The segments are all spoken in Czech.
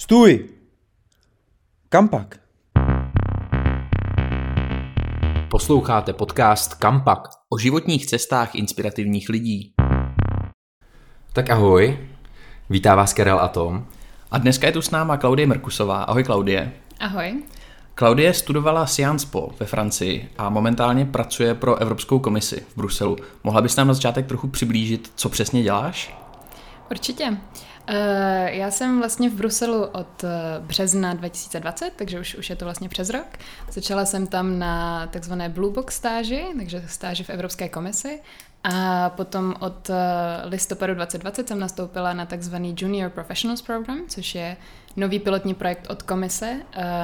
Stůj! Kam pak? Posloucháte podcast Kampak o životních cestách inspirativních lidí. Tak ahoj, vítá vás Karel a Tom. A dneska je tu s náma Klaudie Merkusová. Ahoj Klaudie. Ahoj. Klaudie studovala Sciences Po ve Francii a momentálně pracuje pro Evropskou komisi v Bruselu. Mohla bys nám na začátek trochu přiblížit, co přesně děláš? Určitě. Eh, já jsem vlastně v Bruselu od eh, března 2020, takže už, už je to vlastně přes rok. Začala jsem tam na takzvané Blue Box stáži, takže stáži v Evropské komisi. A potom od eh, listopadu 2020 jsem nastoupila na takzvaný Junior Professionals Program, což je nový pilotní projekt od komise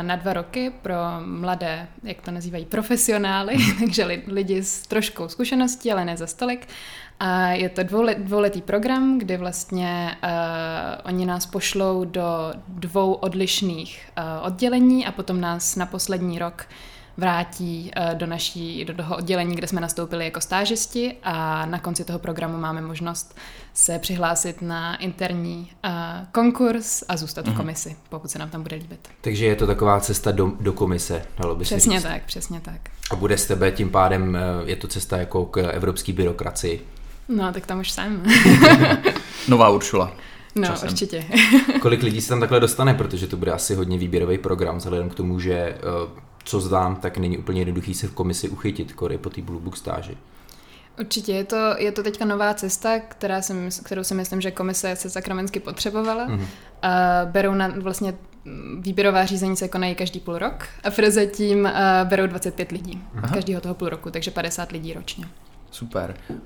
na dva roky pro mladé, jak to nazývají, profesionály, takže lidi s troškou zkušeností, ale ne za stolik. A je to dvoulet, dvouletý program, kdy vlastně uh, oni nás pošlou do dvou odlišných uh, oddělení a potom nás na poslední rok vrátí uh, do naší, do toho oddělení, kde jsme nastoupili jako stážisti a na konci toho programu máme možnost se přihlásit na interní uh, konkurs a zůstat v mhm. komisi, pokud se nám tam bude líbit. Takže je to taková cesta do, do komise, dalo by Přesně se tak, přesně tak. A bude z tebe tím pádem, je to cesta jako k evropské byrokracii? No, tak tam už jsem. Nová Uršula. No, časem. určitě. Kolik lidí se tam takhle dostane, protože to bude asi hodně výběrový program, vzhledem k tomu, že eh, co zdám, tak není úplně jednoduchý se v komisi uchytit, kory po té Blue Book stáži. Určitě, je to, je to teďka nová cesta, která jsem, kterou si myslím, že komise se sakramensky potřebovala. Mm-hmm. A berou na vlastně výběrová řízení se konají každý půl rok a prozatím uh, berou 25 lidí Aha. každého toho půl roku, takže 50 lidí ročně. Super. Uh,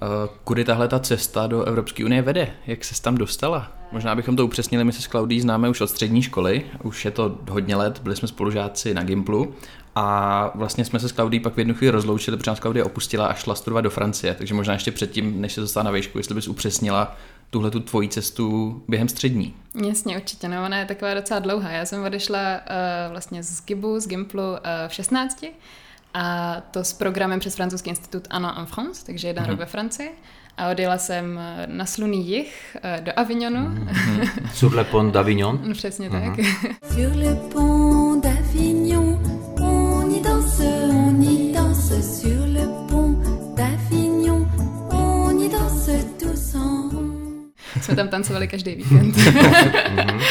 kudy tahle ta cesta do Evropské unie vede? Jak se tam dostala? Možná bychom to upřesnili, my se s Klaudí známe už od střední školy, už je to hodně let, byli jsme spolužáci na Gimplu a vlastně jsme se s Klaudí pak v jednu chvíli rozloučili, protože nás Klaudie opustila a šla studovat do Francie, takže možná ještě předtím, než se dostala na výšku, jestli bys upřesnila tuhle tu tvoji cestu během střední. Jasně, určitě, no ona je taková docela dlouhá. Já jsem odešla uh, vlastně z Gibu, z Gimplu uh, v 16 a to s programem přes francouzský institut Anna en France, takže jeden mm-hmm. rok ve Francii. A odjela jsem eh, na sluný jich do Avignonu. Mm-hmm. Sur le pont d'Avignon. No, přesně mm-hmm. tak. Sur le pont d'Avignon, Jsme tam tancovali každý víkend. mm-hmm.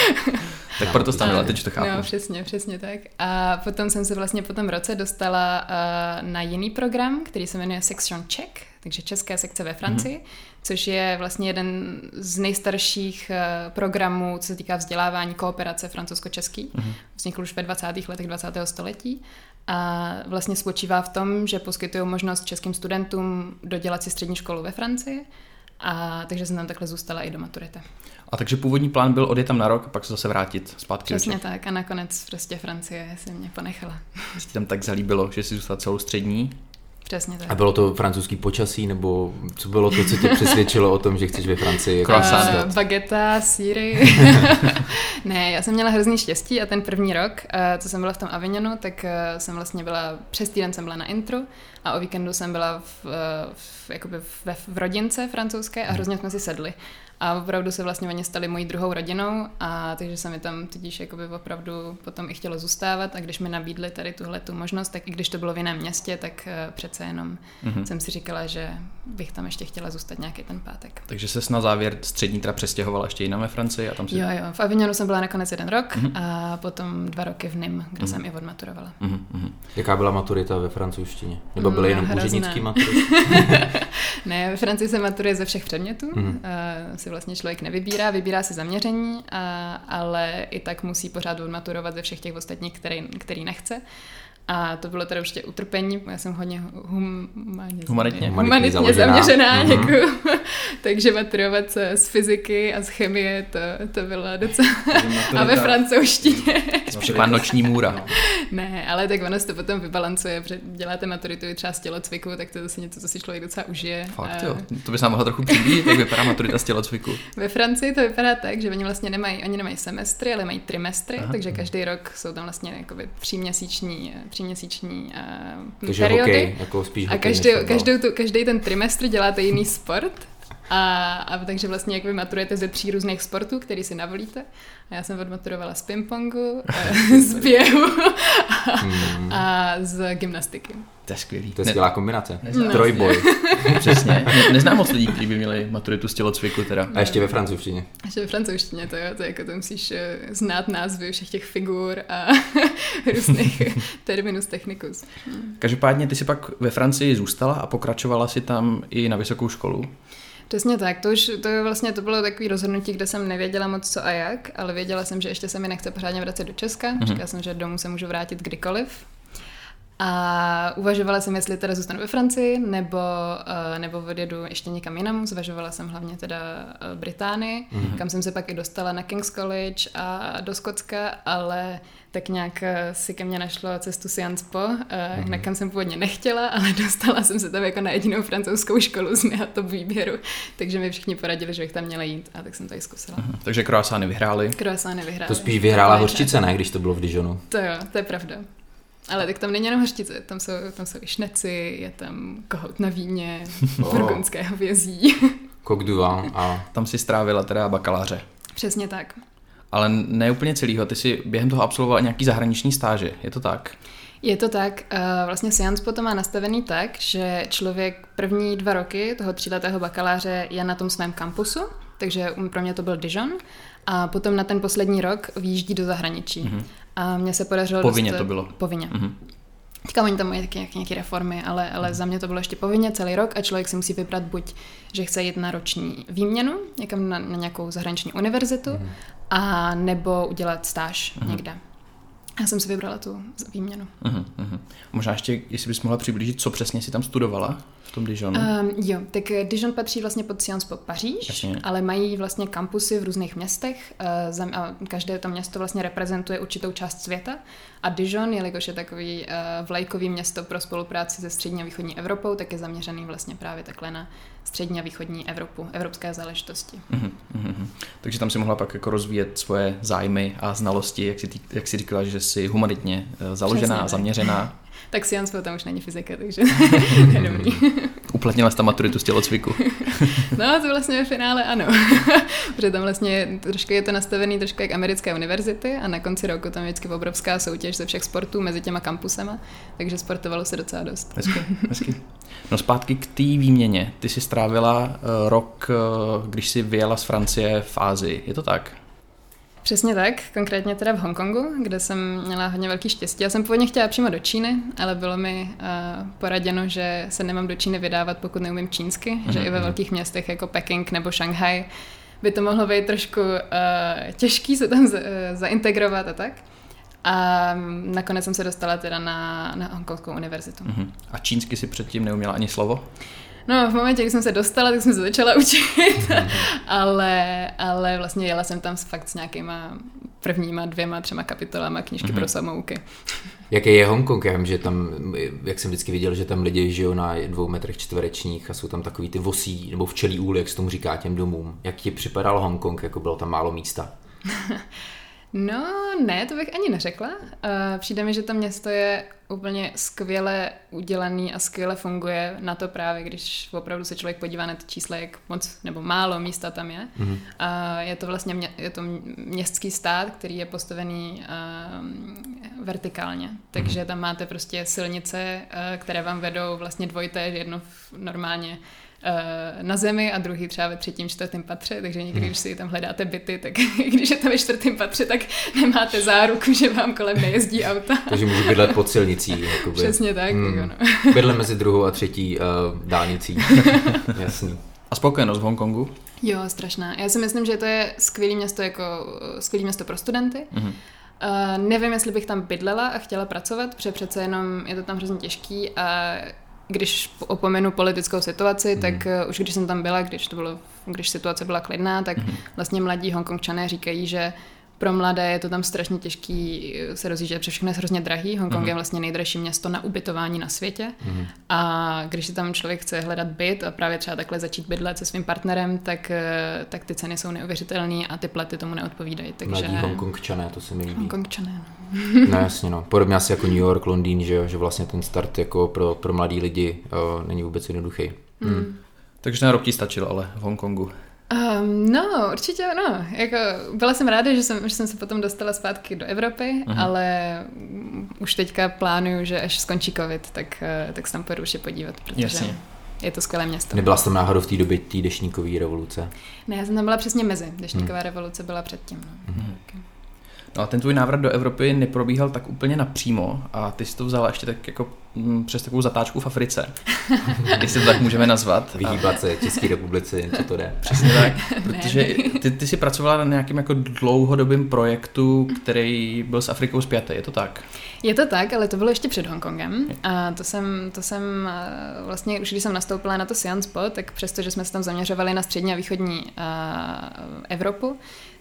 Tak proto jsi tam byla, teď to chápu. No, přesně, přesně tak. A potom jsem se vlastně po tom roce dostala uh, na jiný program, který se jmenuje Section Czech, takže České sekce ve Francii, mm-hmm. což je vlastně jeden z nejstarších uh, programů, co se týká vzdělávání kooperace francouzsko-český. Mm-hmm. Vznikl už ve 20. letech 20. století. A vlastně spočívá v tom, že poskytují možnost českým studentům dodělat si střední školu ve Francii. A takže jsem tam takhle zůstala i do maturity. A takže původní plán byl odjet tam na rok a pak se zase vrátit zpátky. Přesně tak a nakonec prostě Francie si mě ponechala. Jsi tam tak zalíbilo, že jsi zůstala celou střední? Přesně tak. A bylo to francouzský počasí, nebo co bylo to, co tě přesvědčilo o tom, že chceš ve Francii? Jako uh, bageta, síry. ne, já jsem měla hrozný štěstí a ten první rok, uh, co jsem byla v tom Avignonu, tak uh, jsem vlastně byla, přes týden jsem byla na intro a o víkendu jsem byla v, v, jakoby v, v rodince francouzské a hrozně jsme si sedli. A opravdu se vlastně oni stali mojí druhou rodinou a takže se mi tam tudíž jakoby opravdu potom i chtělo zůstávat a když mi nabídli tady tuhle tu možnost, tak i když to bylo v jiném městě, tak uh, přece jenom mm-hmm. jsem si říkala, že bych tam ještě chtěla zůstat nějaký ten pátek. Takže se na závěr střední teda přestěhovala ještě jinam ve Francii a tam si... Jo, jo, v Avignonu jsem byla nakonec jeden rok mm-hmm. a potom dva roky v Nim, kde mm-hmm. jsem i odmaturovala. Mm-hmm. Jaká byla maturita ve francouzštině? Nebo byly mm, jenom úřednický maturity? ne, ve Francii se maturuje ze všech předmětů. Mm-hmm. Uh, si vlastně člověk nevybírá, vybírá si zaměření, a, ale i tak musí pořád odmaturovat ze všech těch ostatních, který, který nechce. A to bylo teda určitě utrpení, já jsem hodně hum, humanitně, humanitně zaměřená, zaměřená mm-hmm. Takže maturovat z fyziky a z chemie, to, to bylo docela... a ve francouzštině. Spíš noční můra. No. ne, ale tak ono se to potom vybalancuje, protože děláte maturitu třeba z tělocviku, tak to je zase něco, co si člověk docela užije. Fakt jo, to by se nám mohla trochu přijít, jak vypadá maturita z tělocviku. Ve Francii to vypadá tak, že oni vlastně nemají, oni nemají semestry, ale mají trimestry, Aha. takže každý rok jsou tam vlastně jakoby tříměsíční tříměsíční uh, Takže periody. Hokej, jako spíš a každý, každý, tu, každý ten trimestr děláte jiný sport A, a takže vlastně jak vy maturujete ze tří různých sportů, který si navolíte. A já jsem odmaturovala z pingpongu, eh, z běhu a, Hmm. a z gymnastiky. To je skvělý. To je Ne- skvělá kombinace. Neznám. Trojboj. Přesně. Ne, neznám moc lidí, kteří by měli maturitu z tělocviku teda. A ještě ve francouzštině. Ještě ve francouzštině to jo, to je jako to musíš eh, znát názvy všech těch figur a různých terminus technicus. Každopádně ty si pak ve Francii zůstala a pokračovala si tam i na vysokou školu. Přesně tak, to už to je vlastně to bylo takový rozhodnutí, kde jsem nevěděla moc co a jak, ale věděla jsem, že ještě se mi nechce pořádně vracet do Česka. Mm-hmm. Říkala jsem, že domů se můžu vrátit kdykoliv. A uvažovala jsem, jestli teda zůstanu ve Francii, nebo, uh, nebo odjedu ještě někam jinam. Zvažovala jsem hlavně teda uh, Británii, mm-hmm. kam jsem se pak i dostala na King's College a do Skotska, ale tak nějak eh, si ke mně našlo cestu Sciences Po, mm-hmm. na kam jsem původně nechtěla, ale dostala jsem se tam jako na jedinou francouzskou školu z mého top výběru, takže mi všichni poradili, že bych tam měla jít a tak jsem to i zkusila. Mhm. Takže croissány vyhrály. Croissany vyhrály. To spíš vyhrála To je hořčice, ne, když to bylo v Dijonu. To jo, to je pravda. Ale tak tam není jenom hořčice, tam jsou, tam jsou i šneci, je tam kohout na víně, Oh. burgundské hovězí. Coq du vin a Tam si strávila teda bakaláře. Přesně tak. Ale ne úplně celýho, ty si během toho absolvovala nějaký zahraniční stáže, je to tak? Je to tak, eh, vlastně Science potom má nastavený tak, že člověk první dva roky toho tříletého bakaláře je na tom svém kampusu, takže um, pro mě to byl Dijon, a potom na ten poslední rok vyjíždí do zahraničí. Mm-hmm. A mně se podařilo... Povinně dostat- to bylo. Povinně. Mhm. Teďka oni tam mají taky nějaké, nějaké reformy, ale, ale za mě to bylo ještě povinně celý rok a člověk si musí vybrat buď, že chce jít na roční výměnu, někam na, na nějakou zahraniční univerzitu, Mhm. mm. a nebo udělat stáž mm. někde. Já jsem si vybrala tu výměnu. Mhm, mhm. Možná ještě, jestli bys mohla přiblížit, co přesně si tam studovala v tom Dijonu. Um, jo, tak eh, Dijon patří vlastně pod Sciences Po Paříž, Jasně. ale mají vlastně kampusy v různých městech uh, a každé to město vlastně reprezentuje určitou část světa a Dijon, jelikož je takový uh, vlajkový město pro spolupráci se střední a východní Evropou, tak je zaměřený vlastně právě takhle na střední a východní Evropu, evropské záležitosti. Mhm, mhm. Takže tam si mohla pak jako rozvíjet svoje zájmy a znalosti, jak si, jak si říkala, že jsi humanitně založená Přesně zaměřená. Tak Sciences Po tam už není fyzika, takže je dobrý. Uplatnila jsi tam maturitu z tělocviku. No, to vlastně ve finále ano. Protože tam vlastně trošku je to nastavený trošku jak americké univerzity a na konci roku tam je vždycky obrovská soutěž ze všech sportů mezi těma kampusema, takže sportovalo se docela dost. Hezky, hezky. No zpátky k té výměně. Ty jsi strávila uh, rok, uh, když jsi vyjela z Francie v Ázii. Je to tak? Přesně tak, konkrétně teda v Hongkongu, kde jsem měla hodně velký štěstí. Já jsem původně chtěla přímo do Číny, ale bylo mi uh, poraděno, že se nemám do Číny vydávat, pokud neumím čínsky, mm-hmm. že i ve velkých městech jako Peking nebo Šanghaj by to mohlo být trošku uh, těžký se tam za, uh, zaintegrovat a tak. A nakonec jsem se dostala teda na, na Hongkongskou univerzitu. Mhm. A čínsky si předtím neuměla ani slovo? No, v momentě, kdy jsem se dostala, tak jsem se začala učit, ale, ale vlastně jela jsem tam s fakt s nějakýma prvníma dvěma, třema kapitolama knížky pro samouky. Jaký je Hongkong? Já vím, že tam, jak jsem vždycky viděl, že tam lidi žijou na dvou metrech čtverečních a jsou tam takový ty vosí, nebo včelí úly, jak se tomu říká těm domům. Jak ti připadal Hongkong, jako bylo tam málo místa? No, ne, to bych ani neřekla. Uh, přijde mi, že to město je úplně skvěle udělaný a skvěle funguje na to právě, když opravdu se člověk podívá na ty čísla, jak moc nebo málo místa tam je. Mm-hmm. Je to vlastně mě, je to městský stát, který je postavený uh, vertikálně. Takže tam máte prostě silnice, uh, které vám vedou vlastně dvojité, jedno v, normálně eh, na zemi a druhý třeba ve třetím, čtvrtém patře, takže někdy, když si tam hledáte byty, tak když je to ve čtvrtém patře, tak nemáte záruku, že vám kolem nejezdí auta. Takže můžu bydlet pod silnicí. Jakoby. Přesně tak, Hmm. hmm. no. Bydle mezi druhou a třetí uh, dálnicí. Jasný. A spokojenost v Hongkongu? Jo, strašná. Já si myslím, že to je skvělé město jako eh, skvělé město pro studenty. Mhm. Uh, nevím, jestli bych tam bydlela a chtěla pracovat, protože přece jenom je to tam hrozně těžký a když opomenu politickou situaci, mm. tak uh, už když jsem tam byla, když to bylo, když situace byla klidná, tak mm. vlastně mladí Hongkongčané říkají, že pro mladé je to tam strašně těžký se rozjíždět, protože všechno je hrozně drahý. Hongkong mm. je vlastně nejdražší město na ubytování na světě. Mm. A když si tam člověk chce hledat byt a právě třeba takhle začít bydlet se svým partnerem, tak, eh, tak ty ceny jsou neuvěřitelné a ty platy tomu neodpovídají. Takže... Mladí Hongkongčané, to se mi líbí. Hongkongčané, no. No jasně, no. Podobně asi jako New York, Londýn, že, jo, že vlastně ten start jako pro, pro mladý lidi uh, není vůbec jednoduchý. Hmm. To Takže ten rok ti stačil ale v Hongkongu. Um, no, určitě ano. Jako, byla jsem ráda, že jsem, že jsem se potom dostala zpátky do Evropy, uh-huh. ale už teďka plánuju, že až skončí covid, tak, eh, tak se tam pojedu už je podívat, protože Jasně. je to skvělé město. Nebyla jsem náhodou v té době té dešníkové revoluce? Ne, já jsem tam byla přesně mezi. Dešníková hmm. revoluce byla předtím. No. Hmm. No a ten tvůj návrat do Evropy neprobíhal tak úplně napřímo a ty jsi to vzala ještě tak jako mm, přes takovou zatáčku v Africe, jestli to tak můžeme nazvat. Vyhýbat se České republice, co to jde. Přesně tak, protože ty, ty jsi pracovala na nějakém jako dlouhodobém projektu, který byl s Afrikou zpětý, je to tak? Je to tak, ale to bylo ještě před Hongkongem. A to jsem, to jsem vlastně, už když jsem nastoupila na to Science Spot, tak přesto, že jsme se tam zaměřovali na střední a východní uh, Evropu,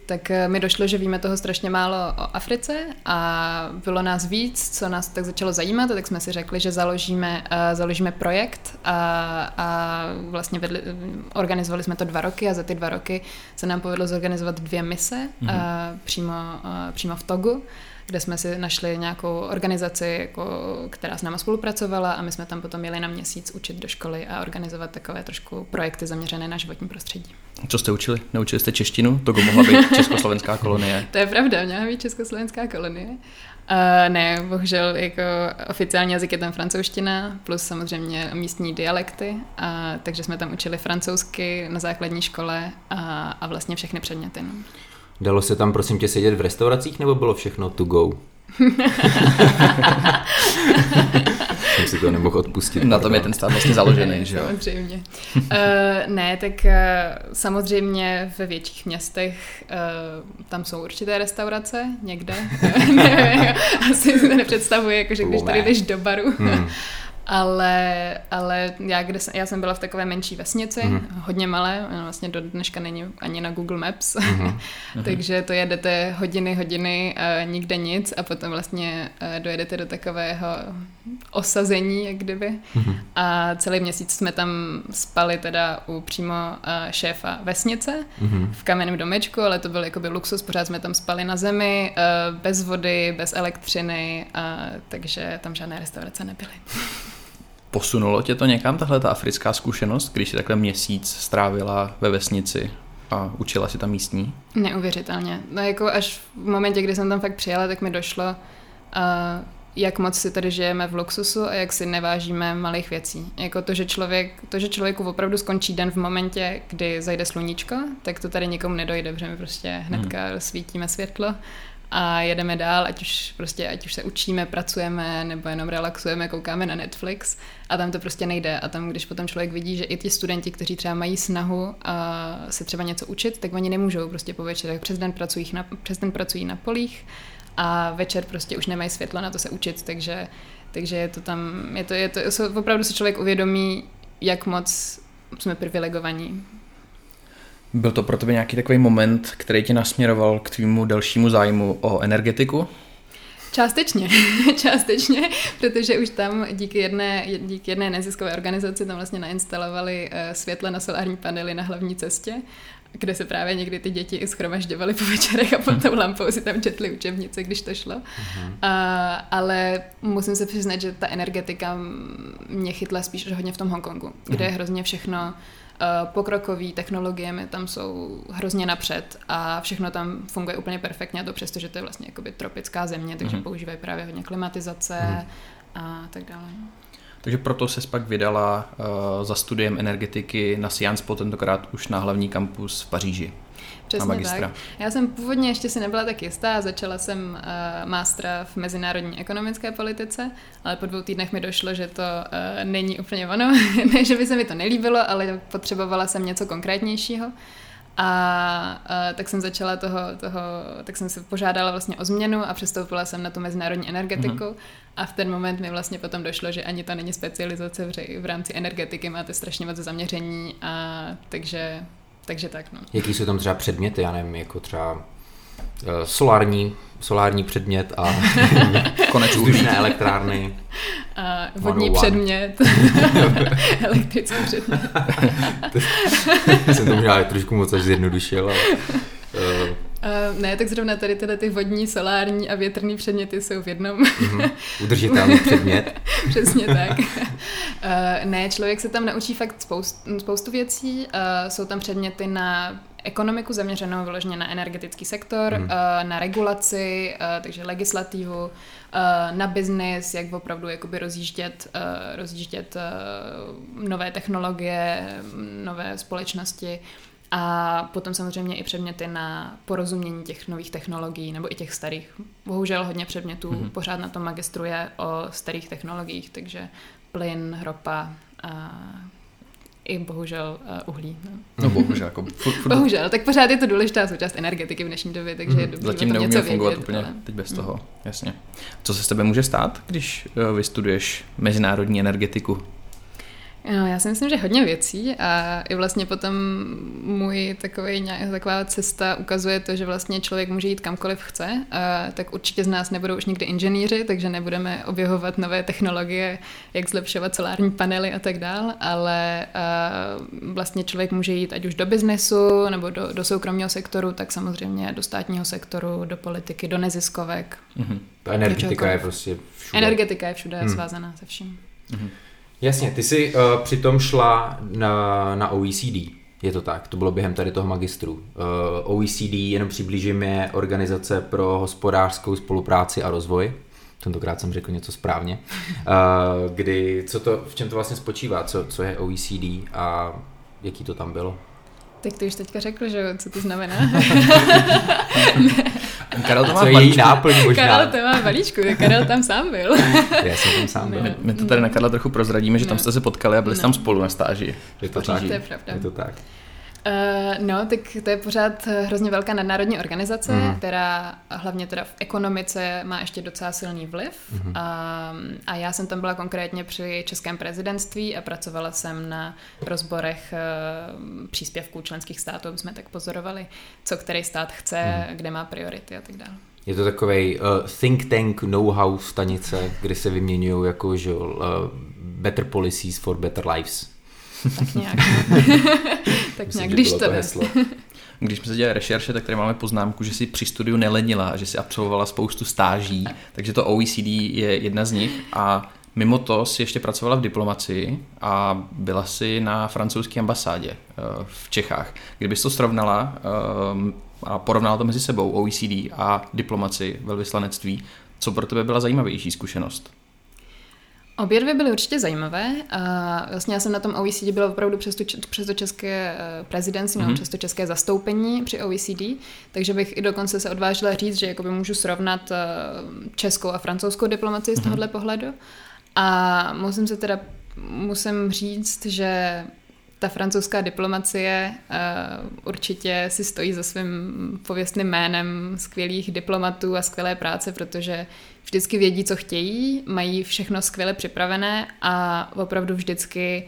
tak eh, mi došlo, že víme toho strašně málo o Africe a bylo nás víc, co nás tak začalo zajímat, a tak jsme si řekli, že založíme, uh, založíme projekt a, a vlastně vedli, organizovali jsme to dva roky a za ty dva roky se nám povedlo zorganizovat dvě mise mm-hmm. uh, přímo, uh, přímo v Togu kde jsme si našli nějakou organizaci, jako, která s náma spolupracovala a my jsme tam potom jeli na měsíc učit do školy a organizovat takové trošku projekty zaměřené na životní prostředí. Co jste učili? Naučili jste češtinu? To mohla být československá kolonie. to je pravda, měla být československá kolonie. Uh, ne, bohužel jako oficiální jazyk je tam francouzština, plus samozřejmě místní dialekty, a, takže jsme tam učili francouzsky na základní škole a, a vlastně všechny předměty. No. Dalo se tam prosím tě sedět v restauracích nebo bylo všechno to go? jsem si to nemohl odpustit. Na tom je ten stát vlastně založený, že jo? Samozřejmě. uh, ne, tak uh, samozřejmě ve větších městech uh, tam jsou určité restaurace někde. asi si to nepředstavuje, jako že když tady jdeš do baru. Hmm ale, ale já, kde jsem, já jsem byla v takové menší vesnici, mm-hmm. hodně malé, vlastně do dneška není ani na Google Maps, mm-hmm. takže to jedete hodiny, hodiny, uh, nikde nic a potom vlastně uh, dojedete do takového osazení, jak kdyby. Mm-hmm. A celý měsíc jsme tam spali teda u přímo uh, šéfa vesnice mm-hmm. v kamenném domečku, ale to byl jakoby luxus, pořád jsme tam spali na zemi, uh, bez vody, bez elektřiny, uh, takže tam žádné restaurace nebyly. Posunulo tě to někam, tahle ta africká zkušenost, když jsi takhle měsíc strávila ve vesnici a učila si tam místní? Neuvěřitelně. No jako až v momentě, kdy jsem tam fakt přijela, tak mi došlo, uh, jak moc si tady žijeme v luxusu a jak si nevážíme malých věcí. Jako to, že, člověk, to, že člověku opravdu skončí den v momentě, kdy zajde sluníčko, tak to tady nikomu nedojde, protože my prostě hnedka hmm. svítíme světlo a jedeme dál, ať už prostě, ať už se učíme, pracujeme, nebo jenom relaxujeme, koukáme na Netflix a tam to prostě nejde. A tam, když potom člověk vidí, že i ti studenti, kteří třeba mají snahu a se třeba něco učit, tak oni nemůžou prostě po večerech. Přes den pracují na, přes den pracují na polích a večer prostě už nemají světlo na to se učit, takže, takže je to tam, je to, je to, opravdu se člověk uvědomí, jak moc jsme privilegovaní byl to pro tebe nějaký takový moment, který tě nasměroval k tvýmu dalšímu zájmu o energetiku? Částečně, částečně, protože už tam díky jedné, díky jedné neziskové organizaci tam vlastně nainstalovali uh, světle na solární panely na hlavní cestě, kde se právě někdy ty děti schromažďovaly po večerech a pod tou lampou si tam četli učebnice, když to šlo. Uh-huh. Uh, ale musím se přiznat, že ta energetika mě chytla spíš hodně v tom Hongkongu, kde uh-huh. je hrozně všechno Eh, pokrokový technologiemi tam jsou hrozně napřed a všechno tam funguje úplně perfektně a to přesto, že to je vlastně jakoby tropická země, takže mm-hmm. používají právě hodně klimatizace mm-hmm. a tak dále. Takže proto se pak vydala uh, za studiem energetiky na Sciences, tentokrát už na hlavní kampus v Paříži. Přesně na magistra. tak. Já jsem původně ještě si nebyla tak jistá, začala jsem uh, mástra v mezinárodní ekonomické politice, ale po dvou týdnech mi došlo, že to uh, není úplně ono, ne, že by se mi to nelíbilo, ale potřebovala jsem něco konkrétnějšího. A uh, tak jsem začala toho, toho, tak jsem se požádala vlastně o změnu a přestoupila jsem na tu mezinárodní energetiku mm. a v ten moment mi vlastně potom došlo, že ani to není specializace v, v rámci energetiky, máte strašně moc zaměření a takže takže tak, no. Jaký jsou tam třeba předměty, já nevím, jako třeba uh, solární, solární předmět a konec vzdušné elektrárny. A vodní předmět. Elektrický předmět. jsem to možná trošku moc až zjednodušil, ale uh, ne, tak zrovna tady tyhle ty vodní, solární a větrný předměty jsou v jednom. Mm-hmm. Udržitelný předmět. Přesně tak. uh, ne, člověk se tam naučí fakt spoust, spoustu věcí. Uh, jsou tam předměty na ekonomiku zaměřenou vyloženě na energetický sektor, mm. uh, na regulaci, uh, takže legislativu, uh, na biznis, jak opravdu jakoby rozjíždět, uh, rozjíždět uh, nové technologie, nové společnosti. A potom samozřejmě i předměty na porozumění těch nových technologií nebo i těch starých. Bohužel hodně předmětů mm-hmm. pořád na tom magistruje o starých technologiích, takže plyn, ropa, a i bohužel uh, uhlí. No, no bohužel. Jako, furt, furt... Bohužel, tak pořád je to důležitá součást energetiky v dnešní době, takže mm, je dobrý Zatím neumí fungovat vědět, úplně ale... teď bez toho, mm. jasně. Co se s tebe může stát, když uh, vystuduješ mezinárodní energetiku? No, já si myslím, že hodně věcí a i vlastně potom můj takový, taková cesta ukazuje to, že vlastně člověk může jít kamkoliv chce, a tak určitě z nás nebudou už nikdy inženýři, takže nebudeme objevovat nové technologie, jak zlepšovat solární panely a tak dál, ale vlastně člověk může jít ať už do biznesu nebo do, do soukromého sektoru, tak samozřejmě do státního sektoru, do politiky, do neziskovek. Mm-hmm. Ta energetika je prostě všude. Energetika je všude hmm. svázaná se vším. Mm-hmm. Jasně, ty jsi uh, přitom šla na, na OECD. Je to tak, to bylo během tady toho magistru. Uh, eh, OECD, jenom přiblížím, je Organizace pro hospodářskou spolupráci a rozvoj. Tentokrát jsem řekl něco správně. Uh, kdy, co to, v čem to vlastně spočívá? Co, co je OECD a jaký to tam bylo? Tak ty už teďka řekl, že co to znamená. Karel to má co její náplň možná. Karel to má balíčku, Karel tam sám byl. Já jsem tam sám byl. My, my to tady na Karla trochu prozradíme, že tam jste se potkali a byli jste tam spolu na stáži. Je to tak. To je pravda. Je to tak. Uh, no, tak to je pořád hrozně velká nadnárodní organizace, mm. která hlavně teda v ekonomice má ještě docela silný vliv. Mm. A, a já jsem tam byla konkrétně při českém prezidentství a pracovala jsem na rozborech uh, příspěvků členských států, aby jsme tak pozorovali, co který stát chce, mm. kde má priority a tak dále. Je to takový uh, think tank know-how stanice, kde se vyměňují jako že, uh, better policies for better lives. Tak nějak. tak nějak, když to, to heslo. Když jsme se dělali rešerše, tak tady máme poznámku, že si při studiu nelenila, že si absolvovala spoustu stáží, takže to OECD je jedna z nich a mimo to si ještě pracovala v diplomacii a byla si na francouzské ambasádě eh, v Čechách. Kdybys to srovnala eh, a porovnala to mezi sebou OECD a diplomaci, velvyslanectví, co pro tebe byla zajímavější zkušenost? Obě dvě byly určitě zajímavé. A vlastně já jsem na tom OECD byla opravdu přes, tu, přes to české eh, prezidenci, mm-hmm. nebo přes to české zastoupení při OECD, takže bych i dokonce se odvážila říct, že jakoby můžu srovnat eh, českou a francouzskou diplomaci z mm-hmm. tohohle pohledu. A musím se teda musím říct, že ta francouzská diplomacie uh, určitě si stojí za svým pověstným jménem skvělých diplomatů a skvělé práce, protože vždycky vědí, co chtějí, mají všechno skvěle připravené a opravdu vždycky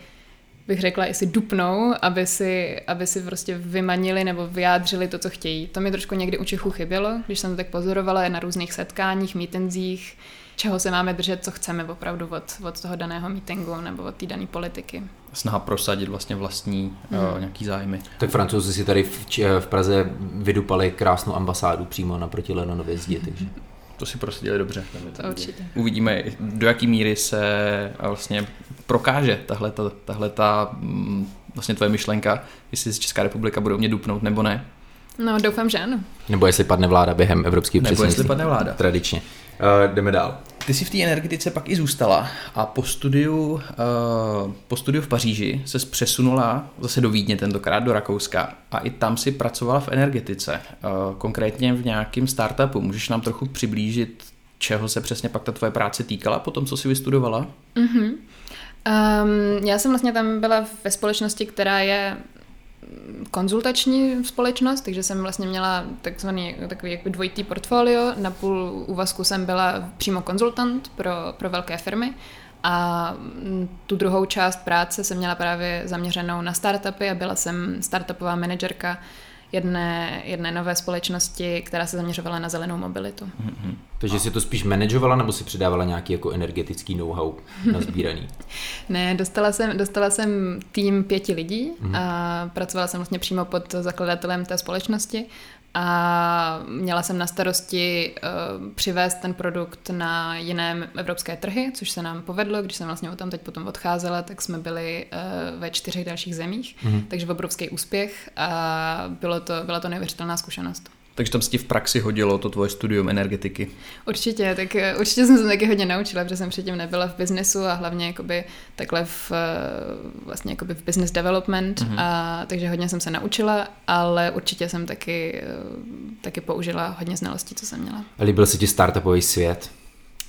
bych řekla, jestli dupnou, aby si, aby si prostě vymanili nebo vyjádřili to, co chtějí. To mi trošku někdy u Čechů chybělo, když jsem to tak pozorovala na různých setkáních, mítenzích, čeho se máme držet, co chceme opravdu od, od toho daného meetingu nebo od té dané politiky. Snaha prosadit vlastně vlastní mm. uh, nějaký zájmy. Tak francouzi si tady v, v Praze vydupali krásnou ambasádu přímo naproti Lenonově zdi, takže... To si prosadili dobře. To určitě. Uvidíme, do jaký míry se vlastně prokáže tahle, ta, tahle ta, mm, vlastně tvoje myšlenka, jestli z Česká republika bude mě dupnout nebo ne. No, doufám, že ano. Nebo jestli padne vláda během evropského Nebo jestli padne vláda. Tradičně. Uh, jdeme dál. Ty jsi v té energetice pak i zůstala a po studiu, uh, po studiu v Paříži se přesunula zase do Vídně, tentokrát do Rakouska a i tam si pracovala v energetice, uh, konkrétně v nějakém startupu. Můžeš nám trochu přiblížit, čeho se přesně pak ta tvoje práce týkala po tom, co jsi vystudovala? Mm-hmm. Um, já jsem vlastně tam byla ve společnosti, která je konzultační společnost, takže jsem vlastně měla takzvaný takový jako dvojitý portfolio. Na půl úvazku jsem byla přímo konzultant pro, pro velké firmy a tu druhou část práce jsem měla právě zaměřenou na startupy a byla jsem startupová manažerka jedné, jedné nové společnosti, která se zaměřovala na zelenou mobilitu. Mm-hmm. Takže si to spíš manažovala nebo si předávala nějaký jako energetický know-how nazbíraný? ne, dostala jsem, dostala jsem tým pěti lidí mm. a pracovala jsem vlastně přímo pod zakladatelem té společnosti a měla jsem na starosti uh, přivést ten produkt na jiné evropské trhy, což se nám povedlo, když jsem vlastně o tam teď potom odcházela, tak jsme byli uh, ve čtyřech dalších zemích, mm. takže obrovský úspěch a bylo to, byla to neuvěřitelná zkušenost. Takže tam se ti v praxi hodilo to tvoje studium energetiky? Určitě, tak eh, určitě jsem se taky hodně naučila, protože jsem předtím nebyla v biznesu a hlavně jakoby takhle v, eh, vlastně jakoby v business development, mm-hmm. a, takže hodně jsem se naučila, ale určitě jsem taky, eh, taky použila hodně znalostí, co jsem měla. A líbil se ti startupový svět?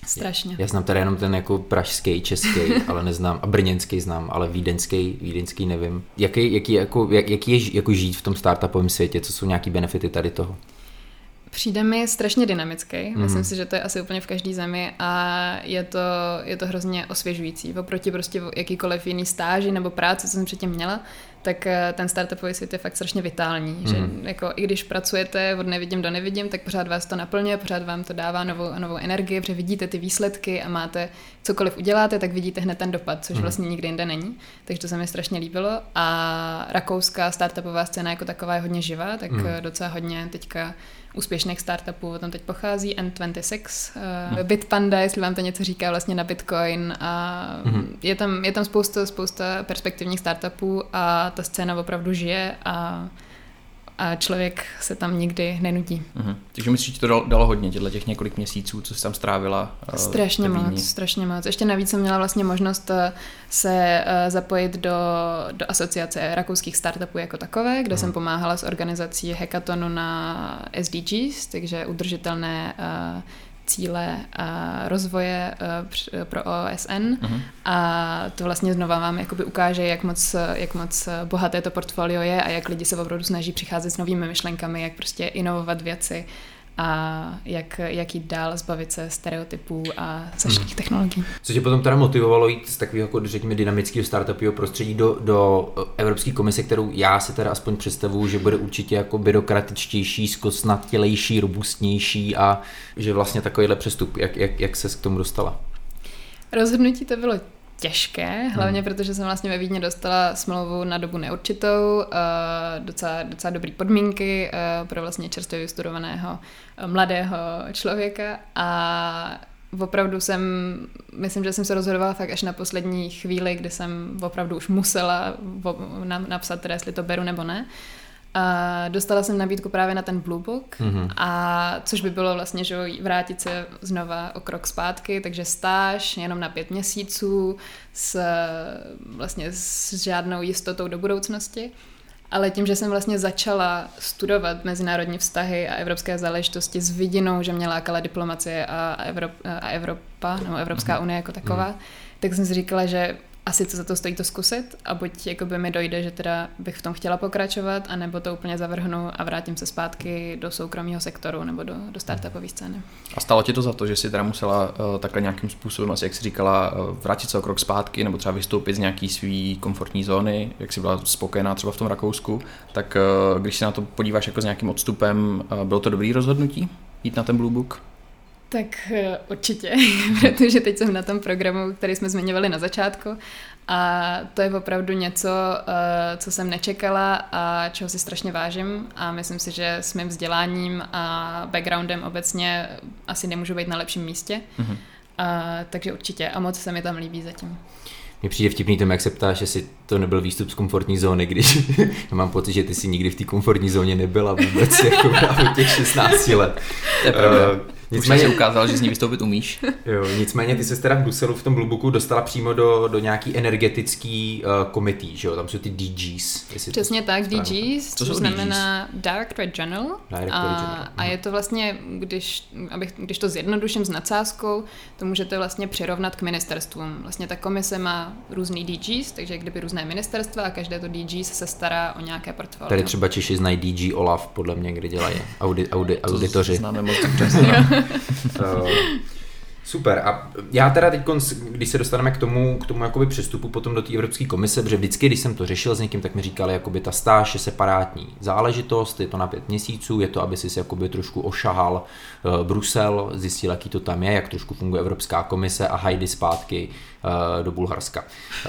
Strašně. Já znám tady jenom ten jako pražský, český, ale neznám, a brněnský znám, ale vídeňský, vídeňský nevím. Jaký, jaký, jako, jak, jaký je jako žít v tom startupovém světě, co jsou nějaký benefity tady toho? Přijde mi strašně dynamický. Mm-hmm. Myslím si, že to je asi úplně v každé zemi a je to, je to hrozně osvěžující. Oproti prostě jakýkoliv jiný stáži nebo práci, co jsem předtím měla, tak eh, ten startupový svět je fakt strašně vitální. Mm-hmm. Že mhm. jako i když pracujete od nevidím do nevidím, tak pořád vás to naplňuje, pořád vám to dává novou, novou energii, protože vidíte ty výsledky a máte cokoliv uděláte, tak vidíte hned ten dopad, což mm-hmm. vlastně nikdy jinde není. Takže to se mi strašně líbilo. A rakouská startupová scéna jako taková je hodně živá, tak mm-hmm. docela hodně teďka úspěšných startupů, o tom teď pochází, N26, uh, hmm. Bitpanda, jestli vám to něco říká vlastně na Bitcoin a hmm. je, tam, je tam spousta, spousta perspektivních startupů a ta scéna opravdu žije a a člověk se tam nikdy nenudí. Uh-huh. Takže myslíš, že to dalo, dalo hodně, těchto těch několik měsíců, co jsi tam strávila? Uh, strašně moc, strašně moc. Ještě navíc jsem měla vlastně možnost eh, se uh, zapojit do, do asociace rakouských startupů jako takové, kde uh-huh. jsem pomáhala s organizací hackathonu na SDGs, takže udržitelné uh, cíle a rozvoje eh, pro OSN uh-huh. a to vlastně znova vám jakoby ukáže, jak moc, jak moc bohaté to portfolio je a jak lidi se opravdu snaží přicházet s novými myšlenkami, jak prostě inovovat věci a jak, jak jít dál, zbavit se stereotypů a zašlých hmm. technologií. Co tě potom teda motivovalo jít z takového, jako, řekněme, dynamického startupového prostředí do, do Evropské komise, kterou já si teda aspoň představuju, že bude určitě jako byrokratičtější, zkosnatělejší, robustnější a že vlastně takovýhle přestup, jak, jak, jak se k tomu dostala? Rozhodnutí to bylo těžké, hlavně hmm. protože jsem vlastně ve Vídně dostala smlouvu na dobu neurčitou, uh, docela, docela dobrý podmínky uh, pro vlastně čerstvě vystudovaného uh, mladého člověka a opravdu jsem, myslím, že jsem se rozhodovala fakt až na poslední chvíli, kdy jsem opravdu už musela napsat, teda jestli to beru nebo ne. A dostala jsem nabídku právě na ten Blue Book, mm-hmm. a což by bylo vlastně, že vrátit se znova o krok zpátky, takže stáž jenom na pět měsíců s, vlastně s žádnou jistotou do budoucnosti. Ale tím, že jsem vlastně začala studovat mezinárodní vztahy a evropské záležitosti s vidinou, že mě lákala diplomacie a, Evrop, a Evropa, nebo Evropská mhm. unie jako taková, mm. tak jsem si říkala, že asi to za to stojí to zkusit a buď jakoby mi dojde, že teda bych v tom chtěla pokračovat, anebo to úplně zavrhnu a vrátím se zpátky do soukromého sektoru nebo do, do startupové scény. A stalo ti to za to, že jsi teda musela uh, takhle nějakým způsobem, asi jak jsi říkala, uh, vrátit se o krok zpátky nebo třeba vystoupit z nějaký svý komfortní zóny, jak jsi byla spokojená třeba v tom Rakousku, tak uh, když se na to podíváš jako s nějakým odstupem, uh, bylo to dobrý rozhodnutí jít na ten Blue Book? Tak eh, určitě, protože teď jsem na tom programu, který jsme zmiňovali na začátku a to je opravdu něco, eh, co jsem nečekala a čeho si strašně vážím a myslím si, že s mým vzděláním a backgroundem obecně asi nemůžu být na lepším místě. Mm-hmm. A, takže určitě a moc se mi tam líbí zatím. Mně přijde vtipný tom, jak se ptáš, jestli to nebyl výstup z komfortní zóny, když já mám pocit, že ty si nikdy v té komfortní zóně nebyla vůbec, jako v těch 16 let. To je pravda. Uh, Nicméně Už ukázal, že z ní vystoupit umíš. Jo, nicméně ty se teda v Bruselu v tom Bluebooku dostala přímo do, do nějaký energetický uh, komitý, že jo? Tam jsou ty DGs. Přesně tak, DGs, to znamená DGs? Directorate General. Directorate a, General. a je to vlastně, když, abych, když to zjednoduším s nadsázkou, to můžete vlastně přirovnat k ministerstvům. Vlastně ta komise má různý DGs, takže kdyby různé ministerstva a každé to DG se stará o nějaké portfolio. Tady třeba Češi znají DG Olaf, podle mě, kde dělají audi, audi, auditoři. Známe moc dobře. Super. A já teda teď, když se dostaneme k tomu, k tomu jakoby přestupu potom do té Evropské komise, protože vždycky, když jsem to řešil s někým, tak mi říkali, jakoby ta stáž je separátní záležitost, je to na pět měsíců, je to, aby si jakoby trošku ošahal uh, Brusel, zjistil, jaký to tam je, jak trošku funguje Evropská komise a hajdy zpátky uh, do Bulharska.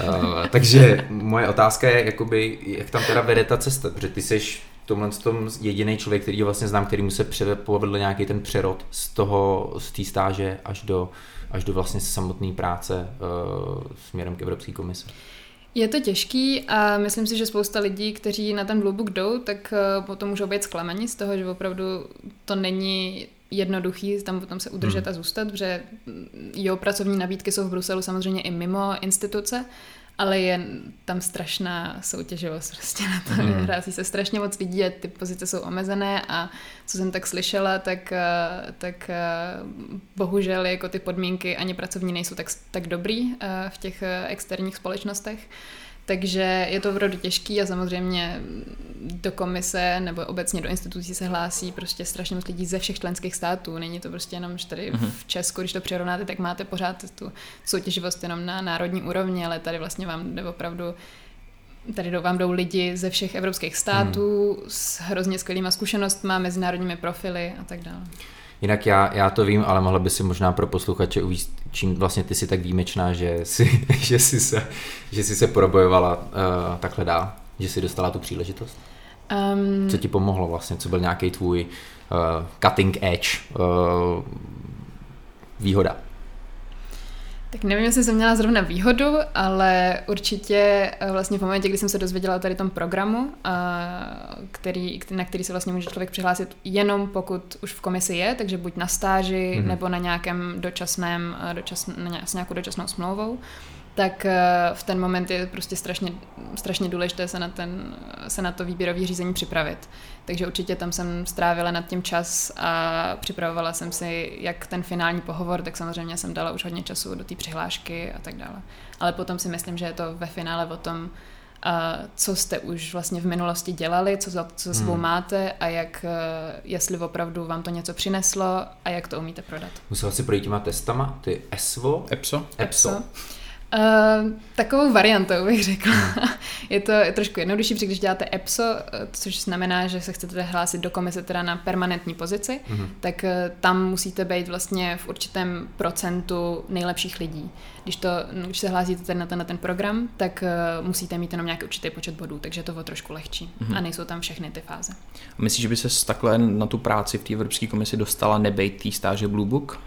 Uh, takže moje otázka je, jakoby, jak tam teda vede ta cesta, protože ty seš tomhle tom jediný člověk, který ho vlastně znám, který mu se povedl nějaký ten přerod z toho, z té stáže až do, až do vlastně samotné práce uh, směrem k Evropské komisi. Je to těžký a myslím si, že spousta lidí, kteří na ten Bluebook jdou, tak uh, potom můžou být zklamaní z toho, že opravdu to není jednoduchý tam potom se udržet hmm. a zůstat, protože jo, pracovní nabídky jsou v Bruselu samozřejmě i mimo instituce, ale je tam strašná soutěživost prostě na to. Mm. Hrází se strašně moc lidí a ty pozice jsou omezené a co jsem tak slyšela, tak, eh, tak eh, bohužel jako ty podmínky ani pracovní nejsou tak, tak dobrý eh, v těch externích společnostech. Takže je to opravdu těžký a samozřejmě do komise nebo obecně do institucí se hlásí prostě strašně moc lidí ze všech členských států. Není to prostě jenom, že tady mm-hmm. v Česku, když to přirovnáte, tak máte pořád tu soutěživost jenom na národní úrovni, ale tady vlastně vám jde opravdu Tady vám jdou lidi ze všech evropských států hmm. s hrozně skvělýma zkušenostmi, mezinárodními profily a tak dále. Jinak já, já to vím, ale mohla by si možná pro posluchače uvíct, čím vlastně ty jsi tak výjimečná, že jsi, že jsi, se, že jsi se probojovala uh, takhle dál, že jsi dostala tu příležitost? Um, Co ti pomohlo vlastně? Co byl nějaký tvůj uh, cutting edge uh, výhoda? Tak nevím, jestli jsem měla zrovna výhodu, ale určitě eh, vlastně v momentě, kdy jsem se dozvěděla tady tom programu, eh, který, na který se vlastně může člověk přihlásit jenom pokud už v komisi je, takže buď na stáži mm-hmm. nebo na nějakém dočasném, eh, dočas, na, s nějakou dočasnou smlouvou, tak v ten moment je prostě strašně, strašně důležité se na, ten, se na to výběrové řízení připravit. Takže určitě tam jsem strávila nad tím čas a připravovala jsem si jak ten finální pohovor, tak samozřejmě jsem dala už hodně času do té přihlášky a tak dále. Ale potom si myslím, že je to ve finále o tom, co jste už vlastně v minulosti dělali, co za co svou hmm. máte a jak, jestli opravdu vám to něco přineslo a jak to umíte prodat. Musela si projít těma testama, ty ESVO? EPSO? EPSO. EPSO. Uh, takovou variantou bych řekla. je to je trošku jednodušší, protože když děláte EPSO, eh, což znamená, že se chcete hlásit do komise teda na permanentní pozici, mm-hmm. tak uh, tam musíte být vlastně v určitém procentu nejlepších lidí. Když, to, když se hlásíte ten, na, ten, na ten program, tak uh, musíte mít jenom nějaký určitý počet bodů, takže to o trošku lehčí. Mm-hmm. A nejsou tam všechny ty fáze. Myslíš, že by se takhle na tu práci v té Evropské komisi dostala nebejt tý stáže Blue Book?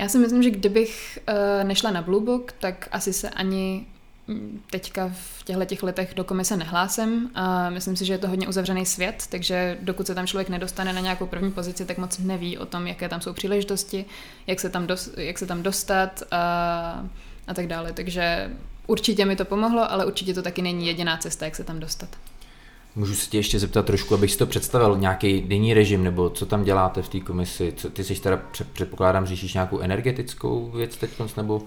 Já si myslím, že kdybych uh, nešla na Blue Book, tak asi se ani mm, teďka v těchto těch letech do komise nehlásím. A myslím si, že je to hodně uzavřený svět, takže dokud se tam člověk nedostane na nějakou první pozici, tak moc neví o tom, jaké tam jsou příležitosti, jak se tam, dos, jak se tam dostat a, a tak dále. Takže určitě mi to pomohlo, ale určitě to taky není jediná cesta, jak se tam dostat. Můžu se tě ještě zeptat trošku, abych si to představil, nějaký denní režim, nebo co tam děláte v té komisi? Co, ty jsi teda, předpokládám, řešíš nějakou energetickou věc teď, nebo...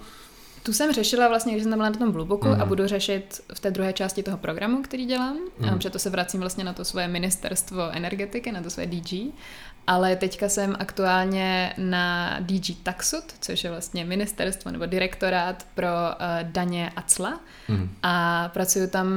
Tu jsem řešila vlastně, když jsem tam byla na tom Bluebooku mm. a mhm. budu řešit v té druhé části toho programu, který dělám, mm. protože to se vracím vlastně na to svoje ministerstvo energetiky, na to své DG ale teďka jsem aktuálně na DG Taxud, což je vlastně ministerstvo nebo direktorát pro uh, daně a cla mm. a pracuju tam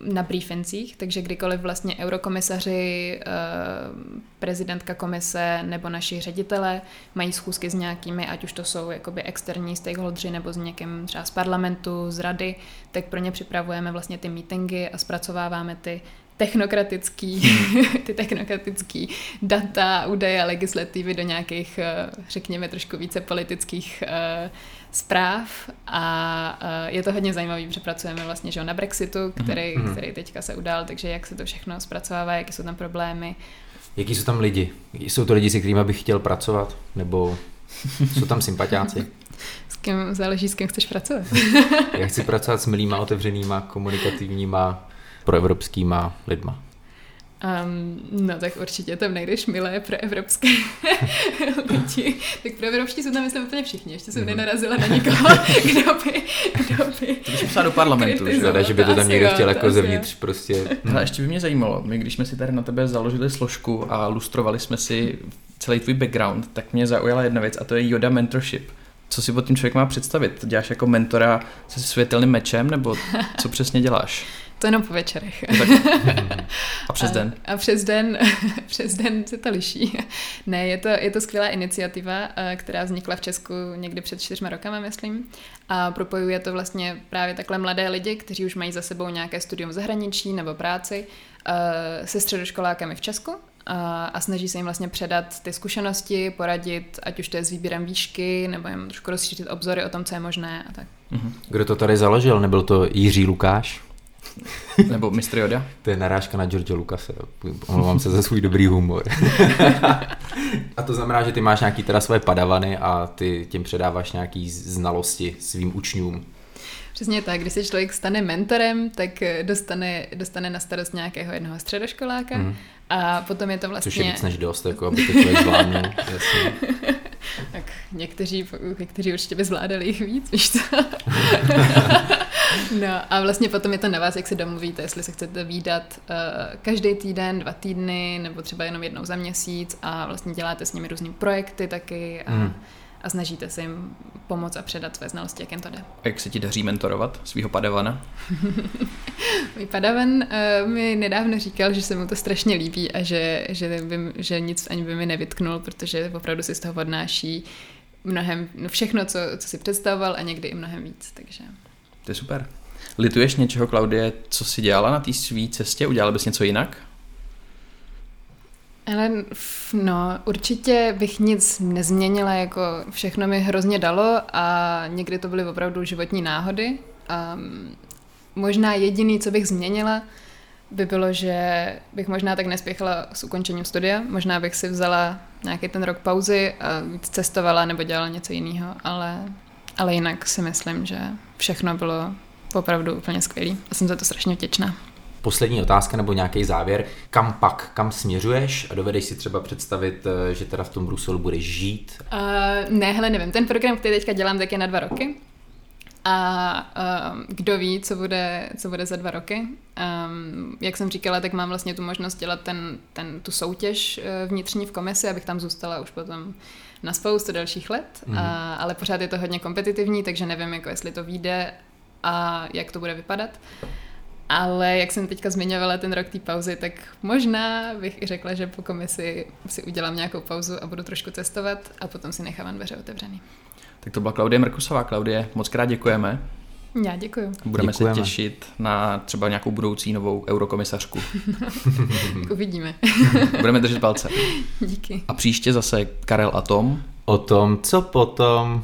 na briefincích, takže kdykoliv vlastně eurokomisaři, uh, prezidentka komise nebo naši ředitele mají schůzky s nějakými, ať už to jsou jakoby externí stakeholdři nebo s někým třeba z parlamentu, z rady, tak pro ně připravujeme vlastně ty meetingy a zpracováváme ty technokratický, ty technokratický data, údaje a legislativy do nějakých, eh, řekněme, trošku více politických uh, zpráv a uh, je to hodně zajímavý, protože pracujeme vlastně že na Brexitu, který, mm-hmm. který teďka se udál, takže jak se to všechno zpracovává, jaké jsou tam problémy. Jaký jsou tam lidi? Jsou to lidi, se kterými bych chtěl pracovat? Nebo jsou tam sympatiáci? S kým záleží, s kým chceš pracovat. Já chci pracovat s milýma, otevřenýma, komunikativníma, proevropskýma lidma? Um, no tak určitě tam najdeš milé pro evropské lidi. Tak pro evropští jsou tam myslím úplně všichni. Ještě jsem mm-hmm. nenarazila na nikoho, kdo by... Kdo by to bych do parlamentu. Že, že by to tam někdo chtěl jako zevnitř prostě. Ale ještě by mě zajímalo, my když jsme si tady na tebe založili složku a lustrovali jsme si celý tvůj background, tak mě zaujala jedna věc a to je Yoda Mentorship. Co si pod tím člověk má představit? Děláš jako mentora se světelným mečem, nebo co přesně děláš? To jenom po večerech. A přes den? A, a přes den, přes den se to liší. Ne, je to, je to skvělá iniciativa, eh, která vznikla v Česku někdy před čtyřma rokama, myslím. A propojuje to vlastně právě takhle mladé lidi, kteří už mají za sebou nějaké studium v zahraničí nebo práci, eh, se středoškolákami v Česku a, a snaží se jim vlastně předat ty zkušenosti, poradit, ať už to je s výběrem výšky, nebo jim trošku rozšířit obzory o tom, co je možné a tak. Kdo to tady založil? Nebyl to Jiří Lukáš? Nebo mistr Yoda? To je narážka na George Lucase. Omlouvám se za svůj dobrý humor. a to znamená, že ty máš nějaký teda své padavany a ty tím předáváš nějaký znalosti svým učňům. Přesně tak, když se člověk stane mentorem, tak dostane, dostane na starost nějakého jednoho středoškoláka mm. a potom je to vlastně... Což je víc než dost, jako aby to člověk zvládnul, jasně. Tak někteří, někteří určitě by zvládali jich víc, víš co? no a vlastně potom je to na vás, jak se domluvíte, jestli se chcete výdat uh, každý týden, dva týdny, nebo třeba jenom jednou za měsíc a vlastně děláte s nimi různý projekty taky a, mm. a snažíte se jim pomoct a předat své znalosti, jak jen to jde. A jak se ti daří mentorovat svého padavana? Můj padavan uh, mi nedávno říkal, že se mu to strašně líbí a že, že, by, že nic ani by mi nevytknul, protože opravdu si z toho odnáší mnohem, no všechno, co, co si představoval a někdy i mnohem víc, takže... To je super. Lituješ něčeho, Klaudie, co jsi dělala na té své cestě? Udělala bys něco jinak? Ale no, určitě bych nic nezměnila, jako všechno mi hrozně dalo a někdy to byly opravdu životní náhody. Um, možná jediný, co bych změnila, by bylo, že bych možná tak nespěchala s ukončením studia. Možná bych si vzala nějaký ten rok pauzy a cestovala nebo dělala něco jiného, ale, ale jinak si myslím, že všechno bylo opravdu úplně skvělé a jsem za to strašně vděčná. Poslední otázka nebo nějaký závěr. Kam pak, kam směřuješ a dovedeš si třeba představit, eh, že teda v tom Bruselu budeš žít? Uh, ne, hele, nevím. Ten program, který teďka dělám, tak je na dva roky. A um, kdo ví, co bude, co bude za dva roky. Um, jak jsem říkala, tak mám vlastně tu možnost dělat ten, ten, tu soutěž uh, vnitřní v komisi, abych tam zůstala už potom na spoustu dalších let, mm. a, ale pořád je to hodně kompetitivní, takže nevím, jako jestli to vyjde a jak to bude vypadat. Ale jak jsem teďka zmiňovala ten rok té pauzy, tak možná bych i řekla, že po komisi si udělám nějakou pauzu a budu trošku cestovat a potom si nechávám dveře otevřený. Tak to byla Klaudie Merkusová. Klaudie, moc krát děkujeme. Já děkuji. Budeme Děkujeme. se těšit na třeba nějakou budoucí novou eurokomisařku. Uvidíme. Budeme držet palce. Díky. A příště zase Karel a Tom. O tom, co potom.